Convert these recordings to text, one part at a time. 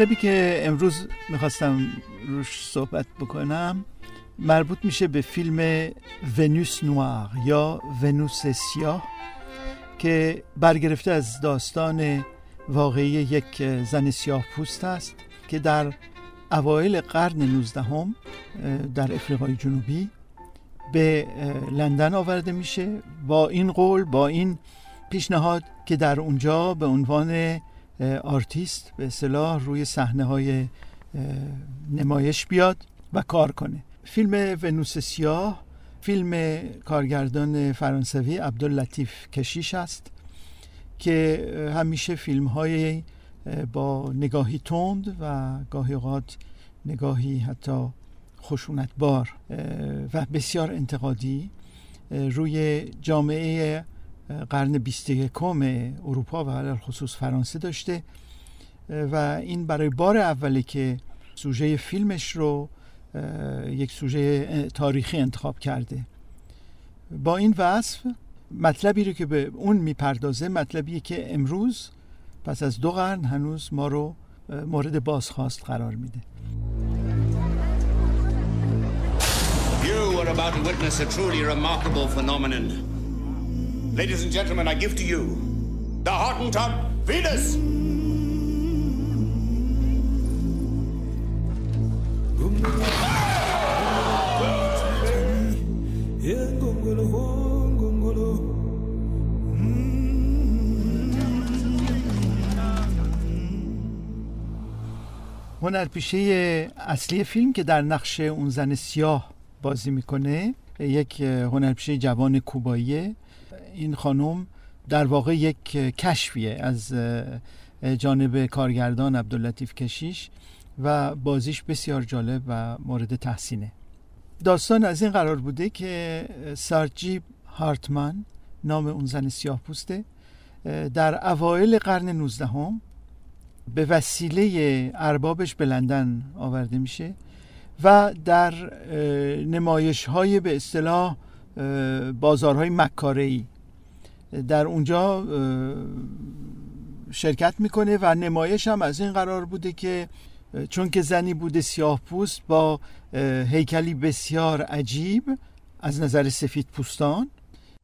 مطلبی که امروز می‌خواستم روش صحبت بکنم مربوط میشه به فیلم ونوس نوار یا ونوس سیاه که برگرفته از داستان واقعی یک زن سیاه پوست است که در اوایل قرن 19 هم در افریقای جنوبی به لندن آورده میشه. با این قول با این پیشنهاد که در اونجا به عنوان آرتیست به اصطلاح روی صحنه های نمایش بیاد و کار کنه. فیلم ونوس سیاه فیلم کارگردان فرانسوی عبداللطیف کشیش است که همیشه فیلم های با نگاهی تند و گاهی اوقات نگاهی حتی خشونتبار و بسیار انتقادی روی جامعه قرن 21 اروپا و علال خصوص فرانسه داشته و این برای بار اولی که سوژه فیلمش رو یک سوژه تاریخی انتخاب کرده با این وصف مطلبی رو که به اون می‌پردازه مطلبی که امروز پس از دو قرن هنوز ما رو مورد بازخواست قرار میده You are about to witness a truly remarkable phenomenon. Ladies and gentlemen, I give to you the Hottentot Venus! هنرپیشه اصلی فیلم که در نقش اون زن سیاه بازی می‌کنه یک هنرپیشه جوان کوباییه این خانم در واقع یک کشفیه از جانب کارگردان عبداللطیف کشیش و بازیش بسیار جالب و مورد تحسینه. داستان از این قرار بوده که سارجی هارتمن نام اون زن سیاه پوسته در اوایل قرن 19 هم به وسیله اربابش به لندن آورده میشه و در نمایش های به اصطلاح بازارهای مکاره در اونجا شرکت می‌کنه و نمایش هم از این قرار بوده که چون که زنی بوده سیاه پوست با هیکلی بسیار عجیب از نظر سفید پوستان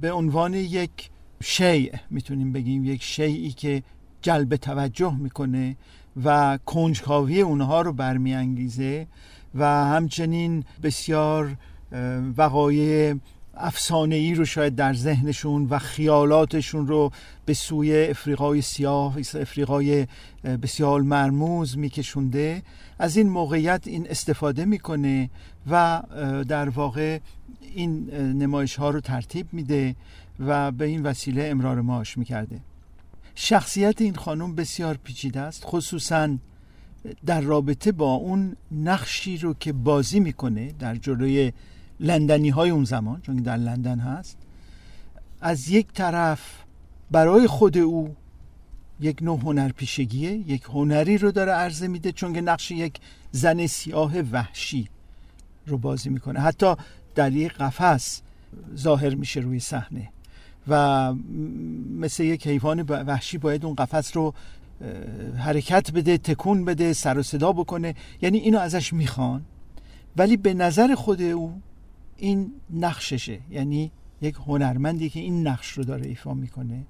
به عنوان یک شیع می‌تونیم بگیم یک شیعی که جلب توجه می‌کنه و کنجکاوی اونها رو برمیانگیزه و همچنین بسیار وقایع افسانه ای رو شاید در ذهنشون و خیالاتشون رو به سوی افریقای سیاه افریقای بسیار مرموز میکشونده. از این موقعیت این استفاده می‌کنه و در واقع این نمایش ها رو ترتیب میده و به این وسیله امرار معاش می‌کرده. شخصیت این خانم بسیار پیچیده است خصوصا در رابطه با اون نقشی رو که بازی می‌کنه در جلوی لندنی های اون زمان چون در لندن هست از یک طرف برای خود او یک نوع هنرپیشگیه یک هنری رو داره عرضه میده چون که نقش یک زن سیاه وحشی رو بازی می‌کنه. حتی در یک قفس ظاهر میشه روی صحنه و مثل یک حیوان وحشی باید اون قفس رو حرکت بده تکون بده سر و صدا بکنه. یعنی اینو ازش می‌خوان. ولی به نظر خود او این نقششه. یعنی یک هنرمندی که این نقش رو داره ایفا می‌کنه.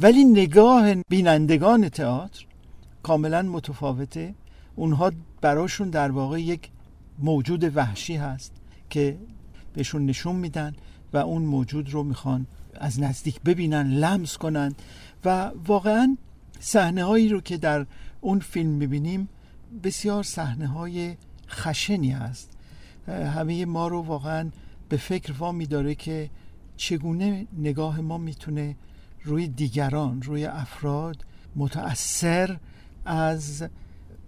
ولی نگاه بینندگان تئاتر کاملا متفاوته. اونها براشون در واقع یک موجود وحشی هست که بهشون نشون میدن و اون موجود رو می‌خوان از نزدیک ببینن لمس کنن. و واقعا صحنه هایی رو که در اون فیلم می‌بینیم بسیار صحنه های خشنی هست. همه ما رو واقعا به فکر وامی داره که چگونه نگاه ما می‌تونه روی دیگران روی افراد متأثر از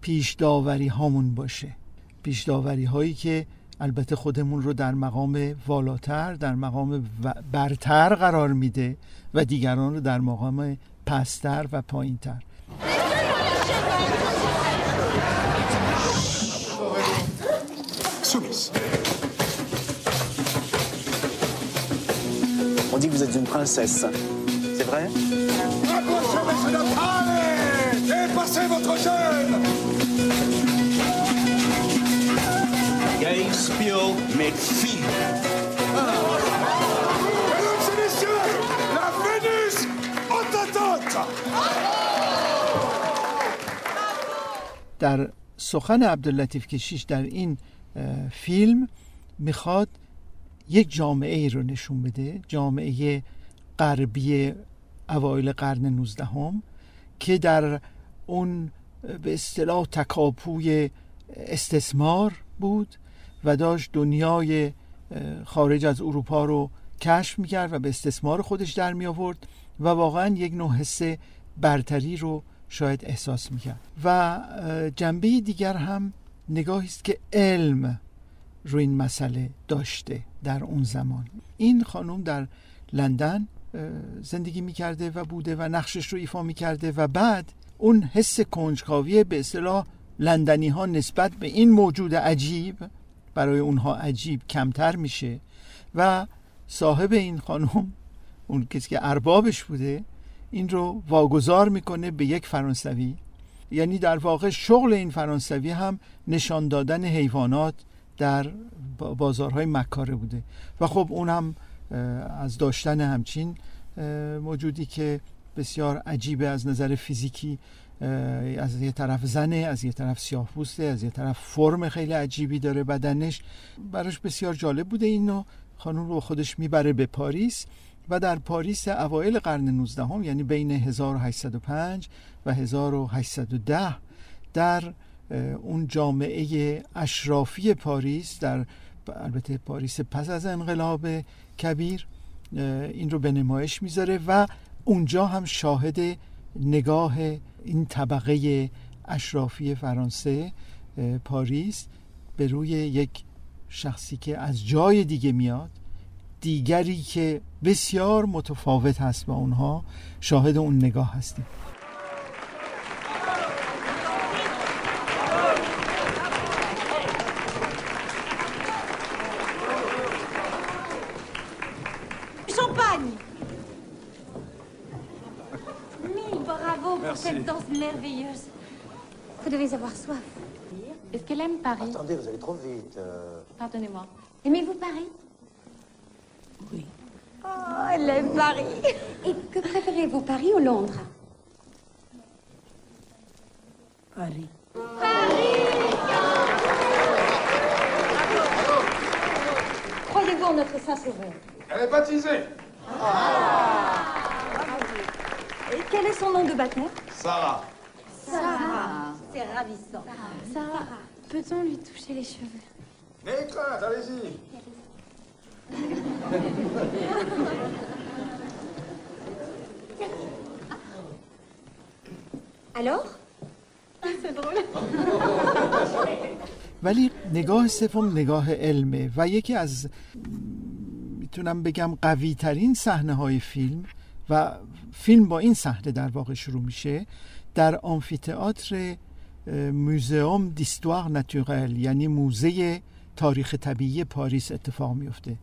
پیش داوری هامون باشه. پیش داوری هایی که البته خودمون رو در مقام والاتر در مقام برتر قرار میده و دیگران رو در مقام پستر و پایینتر. insoumise. On dit que vous êtes une princesse. C'est vrai? Attention, messieurs dames Allez Dépassez votre jeune Game Spiel mit Vieh. Mesdames et messieurs, la Vénus en در سخن عبداللطیف کشیش در این فیلم می‌خواد یک جامعه ای رو نشون بده جامعه غربی اوایل قرن 19 هم که در اون به اصطلاح تکاپوی استثمار بود و داشت دنیای خارج از اروپا رو کشف می‌کرد و به استثمار خودش در می آورد و واقعا یک نوع حس برتری رو شاید احساس می‌کرد. و جنبه دیگر هم نگاهی است که علم روی این مسئله داشته در اون زمان. این خانم در لندن زندگی می‌کرده و بوده و نقشش رو ایفا می‌کرده و بعد اون حس کنجکاوی به اصطلاح لندنی ها نسبت به این موجود عجیب برای اونها عجیب کمتر میشه و صاحب این خانم اون کسی که اربابش بوده این رو واگذار می‌کنه به یک فرانسوی. یعنی در واقع شغل این فرانسوی هم نشان دادن حیوانات در با- بازارهای مکاره بوده. و خب اون هم از داشتن همچین موجودی که بسیار عجیبه از نظر فیزیکی از یه طرف زنه از یه طرف سیاه پوسته از یه طرف فرم خیلی عجیبی داره بدنش. براش بسیار جالب بوده اینو خانم رو خودش می‌بره به پاریس. و در پاریس اوایل قرن 19 هم یعنی بین 1805 و 1810 در اون جامعه اشرافی پاریس در البته پاریس پس از انقلاب کبیر این رو به نمایش می‌ذاره و اونجا هم شاهد نگاه این طبقه اشرافی فرانسه پاریس به روی یک شخصی که از جای دیگه میاد دیگری که بسیار متفاوت هست با اونها شاهد اون نگاه هستیم Champagne Mille bravo pour cette danse merveilleuse. Vous devez avoir soif. Est-ce qu'elle aime Paris Attendez, vous allez trop vite. euh. Pardonnez-moi. Aimez-vous Paris Oui. Oh, Elle aime Paris. Et que préférez-vous, Paris ou Londres? Paris. Croyez-vous en notre Saint-Sauveur? Elle est baptisée Et quel est son nom de baptême Sarah. Sarah. C'est ravissant. Sarah, peut-on lui toucher les cheveux? N'ayez crainte, allez-y. Alors ولی نگاه سوم نگاه علمه و یکی از می‌تونم بگم قوی ترین صحنه های فیلم و فیلم با این صحنه در واقع شروع میشه در آمفیتئاتر موزئوم دیستوار ناتورل یعنی موزه تاریخ طبیعی پاریس اتفاق میفته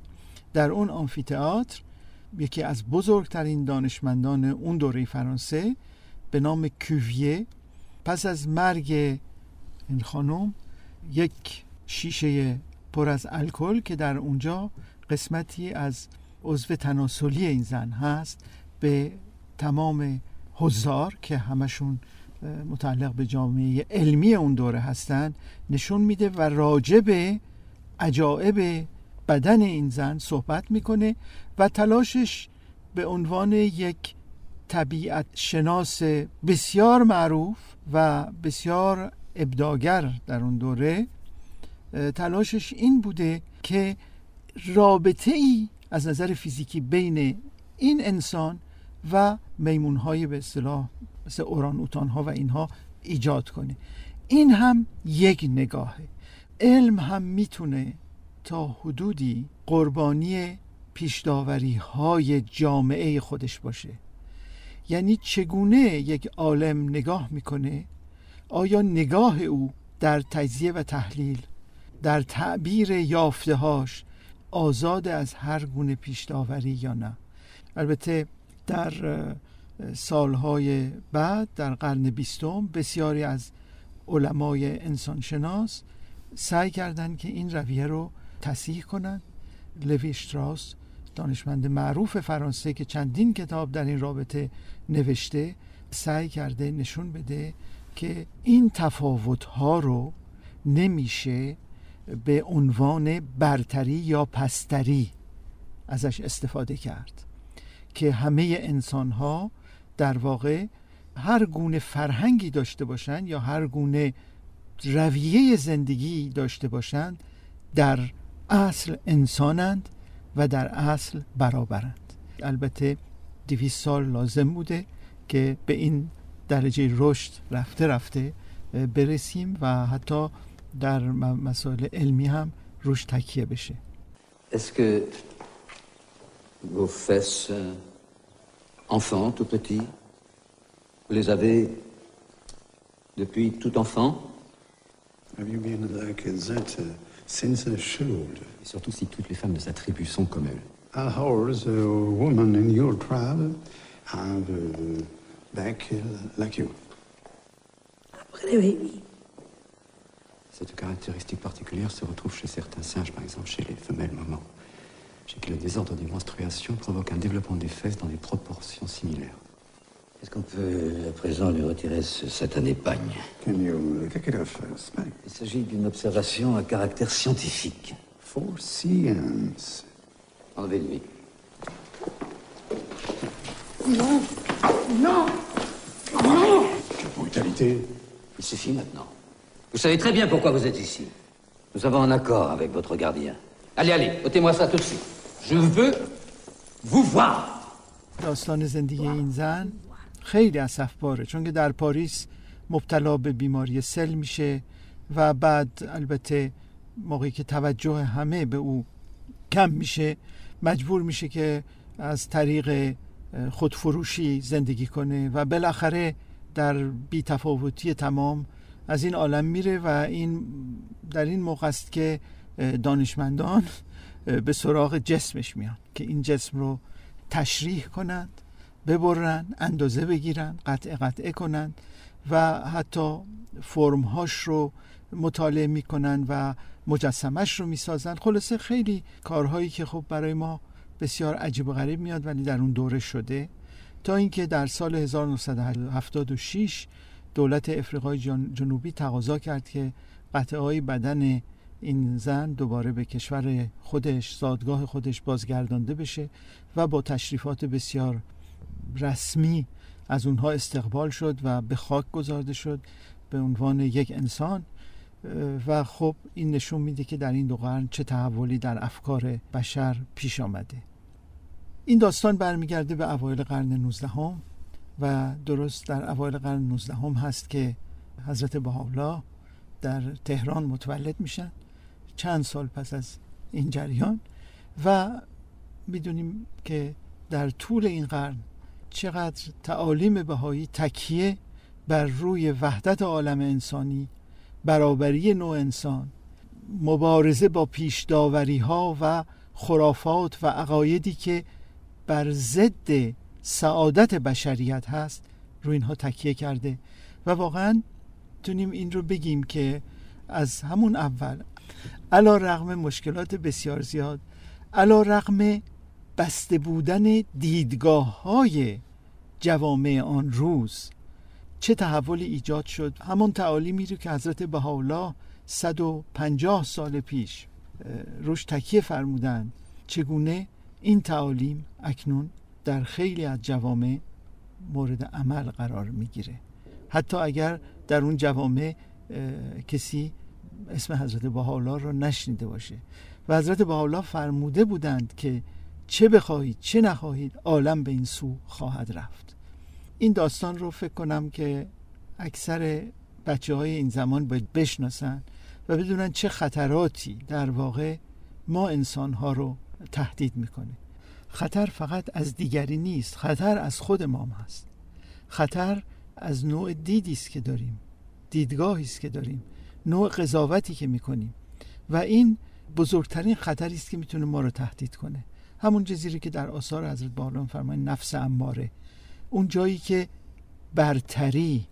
در اون آمفیتئاتر یکی از بزرگترین دانشمندان اون دوره فرانسه به نام کوویه پس از مرگ این خانم یک شیشه پر از الکل که در اونجا قسمتی از عضو تناسلی این زن هست به تمام حضار که همشون متعلق به جامعه علمی اون دوره هستند نشون میده و راجع به عجائب بدن این زن صحبت می‌کنه و تلاشش به عنوان یک طبیعت شناس بسیار معروف و بسیار ابداگر در اون دوره تلاشش این بوده که رابطه ای از نظر فیزیکی بین این انسان و میمون های به اصطلاح مثل اوران اوتان ها و اینها ایجاد کنه. این هم یک نگاهه. علم هم می‌تونه تا حدودی قربانی پیشداوری های جامعه خودش باشه. یعنی چگونه یک عالم نگاه می‌کنه؟ آیا نگاه او در تجزیه و تحلیل در تعبیر یافتهاش آزاد از هر گونه پیشداوری یا نه؟ البته در سالهای بعد در قرن بیستم بسیاری از علمای انسانشناس سعی کردند که این رویه رو تصحیح کنند. لوی اشتراس دانشمند معروف فرانسه که چندین کتاب در این رابطه نوشته سعی کرده نشون بده که این تفاوت ها رو نمیشه به عنوان برتری یا پستری ازش استفاده کرد. که همه انسان ها در واقع هر گونه فرهنگی داشته باشند یا هر گونه رویه زندگی داشته باشند در اصل انسانند و در اصل برابرند. البته دویست سال لازم بوده که به این درجه رشد رفته رفته برسیم و حتی در مسائل علمی هم روش تکیه بشه. Est-ce que vos fesses, enfants, tout petits, vous les avez depuis tout enfant? Have you been like that uh, since a child? Et surtout si toutes les femmes de sa tribu sont comme elle. A woman in your tribe have uh, back uh, like you? Après baby. Cette caractéristique particulière se retrouve chez certains singes, par exemple chez les femelles moments, chez qui le désordre des menstruations provoque un développement des fesses dans des proportions similaires. Est-ce qu'on peut à présent lui retirer ce satané pagne Can you? Il s'agit d'une observation à caractère scientifique. For science. Enlevez-lui. Non Non Non Brutalité Il suffit maintenant. Vous savez très bien pourquoi vous êtes ici. Nous avons un accord avec votre gardien. Allez, allez, ôtez-moi ça tout de suite. Je veux vous voir. Dans son خیلی اسفباره چون که در پاریس مبتلا به بیماری سل میشه و بعد البته موقعی که توجه همه به او کم میشه مجبور میشه که از طریق خودفروشی زندگی کنه و بالاخره در بیتفاوتی تمام از این عالم میره و این در این موقع است که دانشمندان به سراغ جسمش میان که این جسم رو تشریح کنند ببرن اندازه بگیرن قطعه قطعه کنند و حتی فرمهاش رو مطالعه می‌کنن و مجسمش رو می‌سازن. خلاصه خیلی کارهایی که خب برای ما بسیار عجیب و غریب میاد ولی در اون دوره شده. تا اینکه در سال 1976 دولت افریقای جنوبی تقاضا کرد که قطعه های بدن این زن دوباره به کشور خودش زادگاه خودش بازگردانده بشه و با تشریفات بسیار رسمی از اونها استقبال شد و به خاک گذارده شد به عنوان یک انسان. و خب این نشون میده که در این دو قرن چه تحولی در افکار بشر پیش آمده. این داستان برمیگرده به اوایل قرن 19 هم و درست در اوایل قرن 19 هم هست که حضرت بهاءالله در تهران متولد میشن. چند سال پس از این جریان. و می‌دونیم که در طول این قرن چقدر تعالیم بهایی تکیه بر روی وحدت عالم انسانی برابری نوع انسان مبارزه با پیش ها و خرافات و عقایدی که بر ضد سعادت بشریت هست روی اینها تکیه کرده. و واقعا تونیم این رو بگیم که از همون اول علا رغم مشکلات بسیار زیاد علا رغم بسته بودن دیدگاه های جوامع آن روز. چه تحولی ایجاد شد؟ همون تعالیمی رو که حضرت بهاءالله 150 سال پیش روش تکیه فرمودند. چگونه این تعالیم اکنون در خیلی از جوامع مورد عمل قرار می‌گیره؟ حتی اگر در اون جوامع کسی اسم حضرت بهاءالله رو نشنیده باشه. و حضرت بهاءالله فرموده بودند که چه بخواهید چه نخواهید عالم به این سو خواهد رفت. این داستان رو فکر کنم که اکثر بچه های این زمان باید بشناسن و بدونن چه خطراتی در واقع ما انسان ها رو تهدید می‌کنه. خطر فقط از دیگری نیست خطر از خود ما هست. خطر از نوع دیدی است که داریم دیدگاهی است که داریم نوع قضاوتی که می‌کنیم. و این بزرگترین خطری است که می‌تونه ما رو تهدید کنه. همون جزیره که در آثار حضرت بالان فرمایند نفس اماره. اون جایی که برتری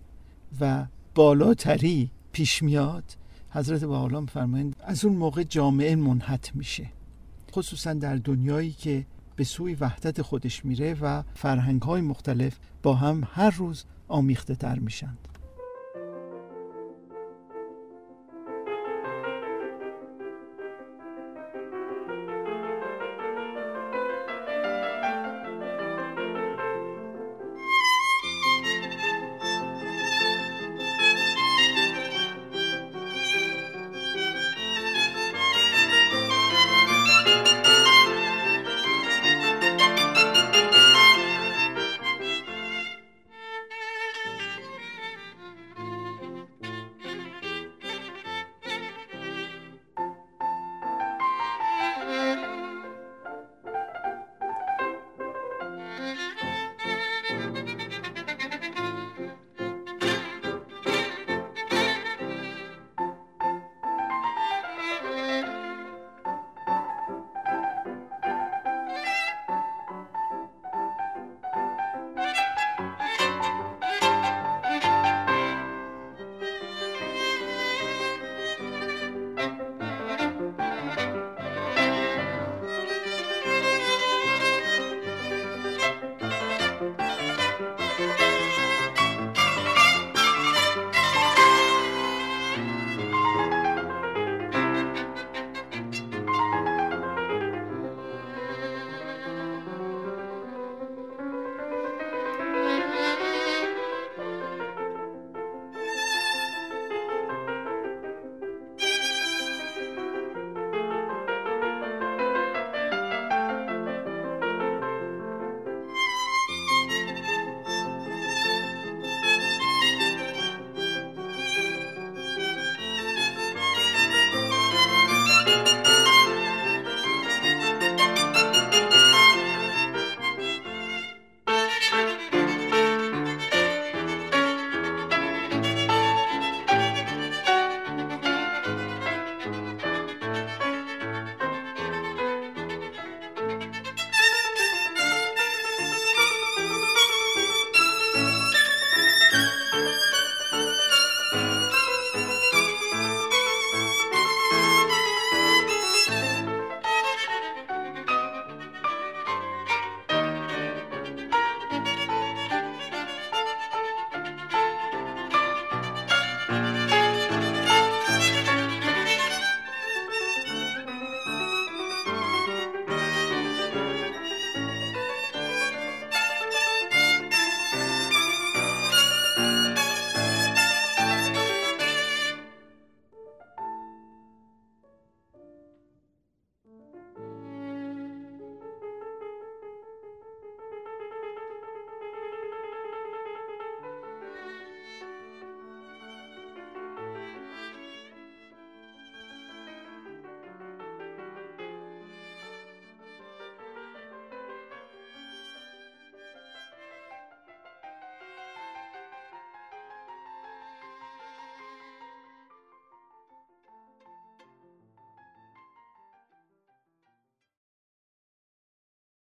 و بالاتری پیش میاد حضرت با فرمایند از اون موقع جامعه منحت میشه. خصوصا در دنیایی که به سوی وحدت خودش میره و فرهنگ های مختلف با هم هر روز آمیخته تر میشند.